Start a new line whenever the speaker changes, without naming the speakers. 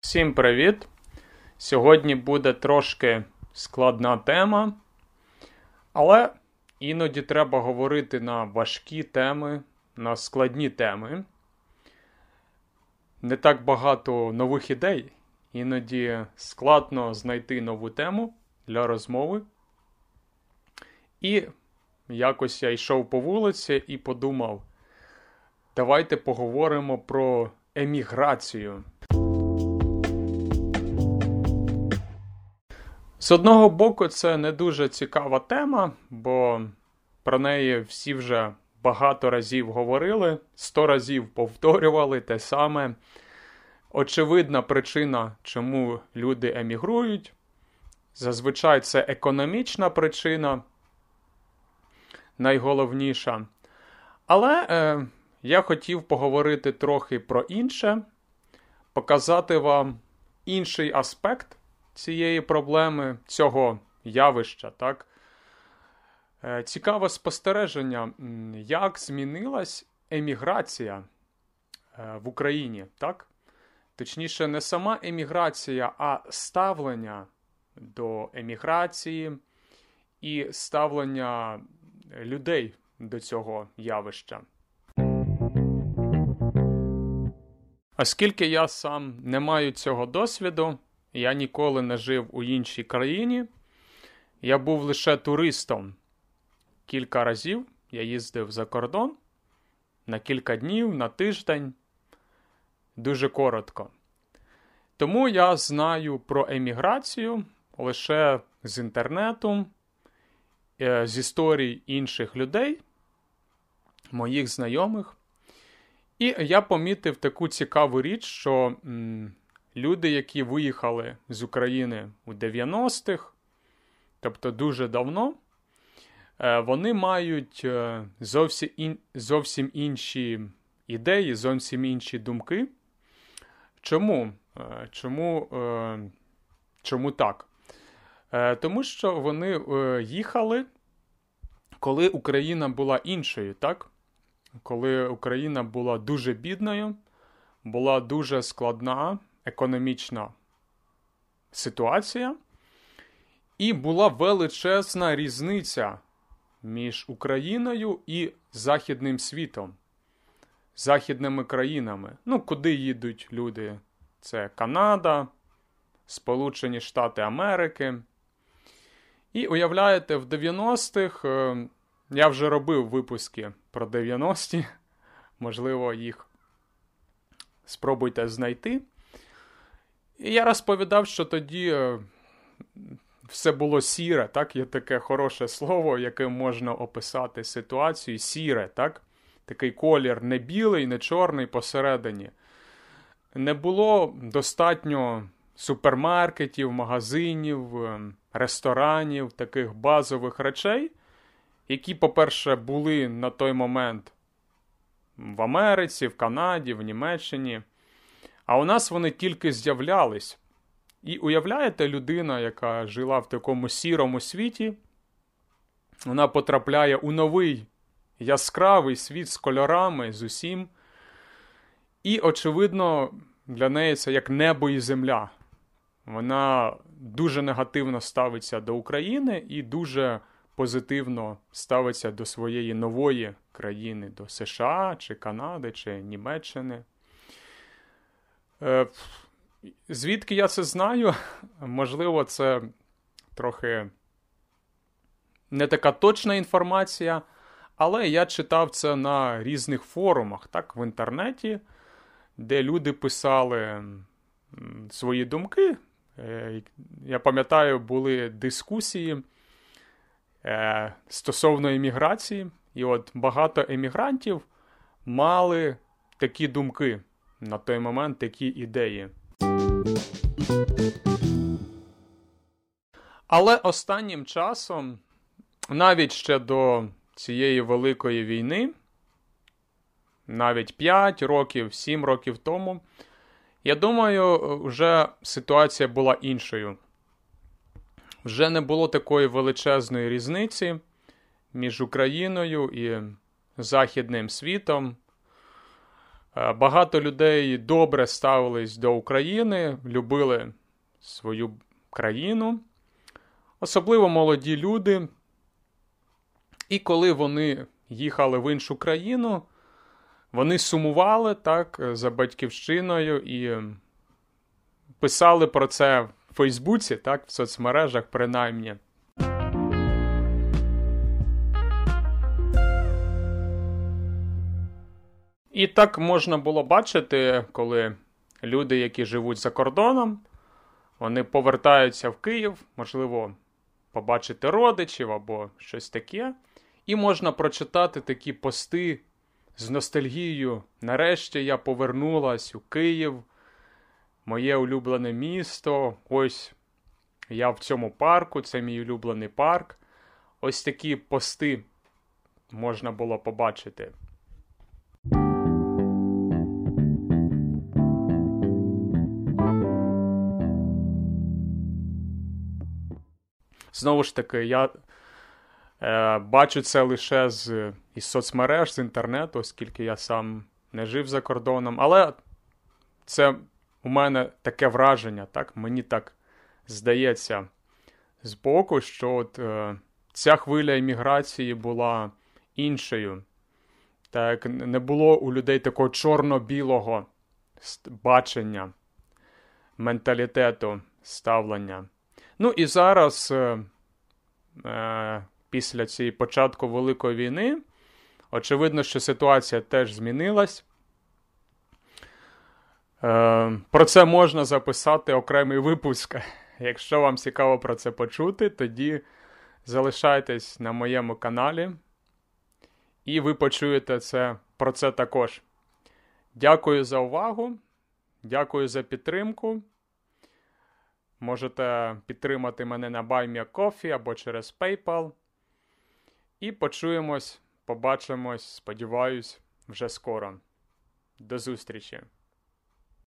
Всім привіт! Сьогодні буде трошки складна тема, але іноді треба говорити на важкі теми, на складні теми. Не так багато нових ідей, іноді складно знайти нову тему для розмови. І якось я йшов по вулиці і подумав: давайте поговоримо про еміграцію. З одного боку, це не дуже цікава тема, бо про неї всі вже багато разів говорили, сто разів повторювали те саме. Очевидна причина, чому люди емігрують. Зазвичай це економічна причина, найголовніша. Але е, я хотів поговорити трохи про інше, показати вам інший аспект цієї проблеми, цього явища. так? Е, цікаве спостереження, як змінилась еміграція е, в Україні, так? Точніше, не сама еміграція, а ставлення до еміграції і ставлення людей до цього явища. Оскільки я сам не маю цього досвіду, я ніколи не жив у іншій країні. Я був лише туристом. Кілька разів я їздив за кордон на кілька днів, на тиждень. Дуже коротко. Тому я знаю про еміграцію лише з інтернету, з історій інших людей, моїх знайомих. І я помітив таку цікаву річ, що люди, які виїхали з України у 90-х, тобто дуже давно, е, вони мають е, зовсім ін, зовсім інші ідеї, зовсім інші думки. Чому? Е, чому, Чому так? Тому що вони їхали, коли Україна була іншою, так? Коли Україна була дуже бідною, була дуже складна економічна ситуація, і була величезна різниця між Україною і Західним світом, західними країнами. Ну, куди їдуть люди? Це Канада, Сполучені Штати Америки. І уявляєте, в 90-х е, я вже робив випуски про 90-ті, можливо, їх спробуйте знайти. І я розповідав, що тоді е, все було сіре, так? Є таке хороше слово, яким можна описати ситуацію. Сіре, так? Такий колір не білий, не чорний посередині. Не було достатньо супермаркетів, магазинів, е, ресторанів, таких базових речей, які, по-перше, були на той момент в Америці, в Канаді, в Німеччині. А у нас вони тільки з'являлись. І уявляєте, людина, яка жила в такому сірому світі, вона потрапляє у новий яскравий світ з кольорами, з усім. І, очевидно, для неї це як небо і земля. Вона дуже негативно ставиться до України і дуже позитивно ставиться до своєї нової країни, до США, чи Канади, чи Німеччини. Е, звідки я це знаю? Можливо, це трохи не така точна інформація, але я читав це на різних форумах, так, в інтернеті, де люди писали свої думки. Е, я пам'ятаю, були дискусії е, стосовно еміграції, і от багато емігрантів мали такі думки на той момент такі ідеї. Але останнім часом, навіть ще до цієї великої війни, навіть 5 років, 7 років тому, я думаю, вже ситуація була іншою. Вже не було такої величезної різниці між Україною і західним світом. Е, багато людей добре ставились до України, любили свою країну, особливо молоді люди. І коли вони їхали в іншу країну, вони сумували так за батьківщиною і писали про це в Фейсбуці, так, в соцмережах, принаймні. І так можна було бачити, коли люди, які живуть за кордоном, вони повертаються в Київ, можливо, побачити родичів або щось таке. І можна прочитати такі пости з ностальгією. Нарешті я повернулась у Київ, моє улюблене місто. Ось я в цьому парку, це мій улюблений парк. Ось такі пости можна було побачити. Знову ж таки, я бачу це лише з із соцмереж, з інтернету, оскільки я сам не жив за кордоном. Але це у мене таке враження, так? мені так здається з боку, що от, е, ця хвиля імміграції була іншою. Так, не було у людей такого чорно-білого бачення, менталітету, ставлення. Ну і зараз, е, е, після цієї початку Великої війни, очевидно, що ситуація теж змінилась. Е, Про це можна записати окремий випуск. Якщо вам цікаво про це почути, тоді залишайтесь на моєму каналі. І ви почуєте це, про це також. Дякую за увагу. Дякую за підтримку. Можете підтримати мене на BuyMeACoffee або через PayPal. І почуємось, побачимось, сподіваюсь, вже скоро. До зустрічі!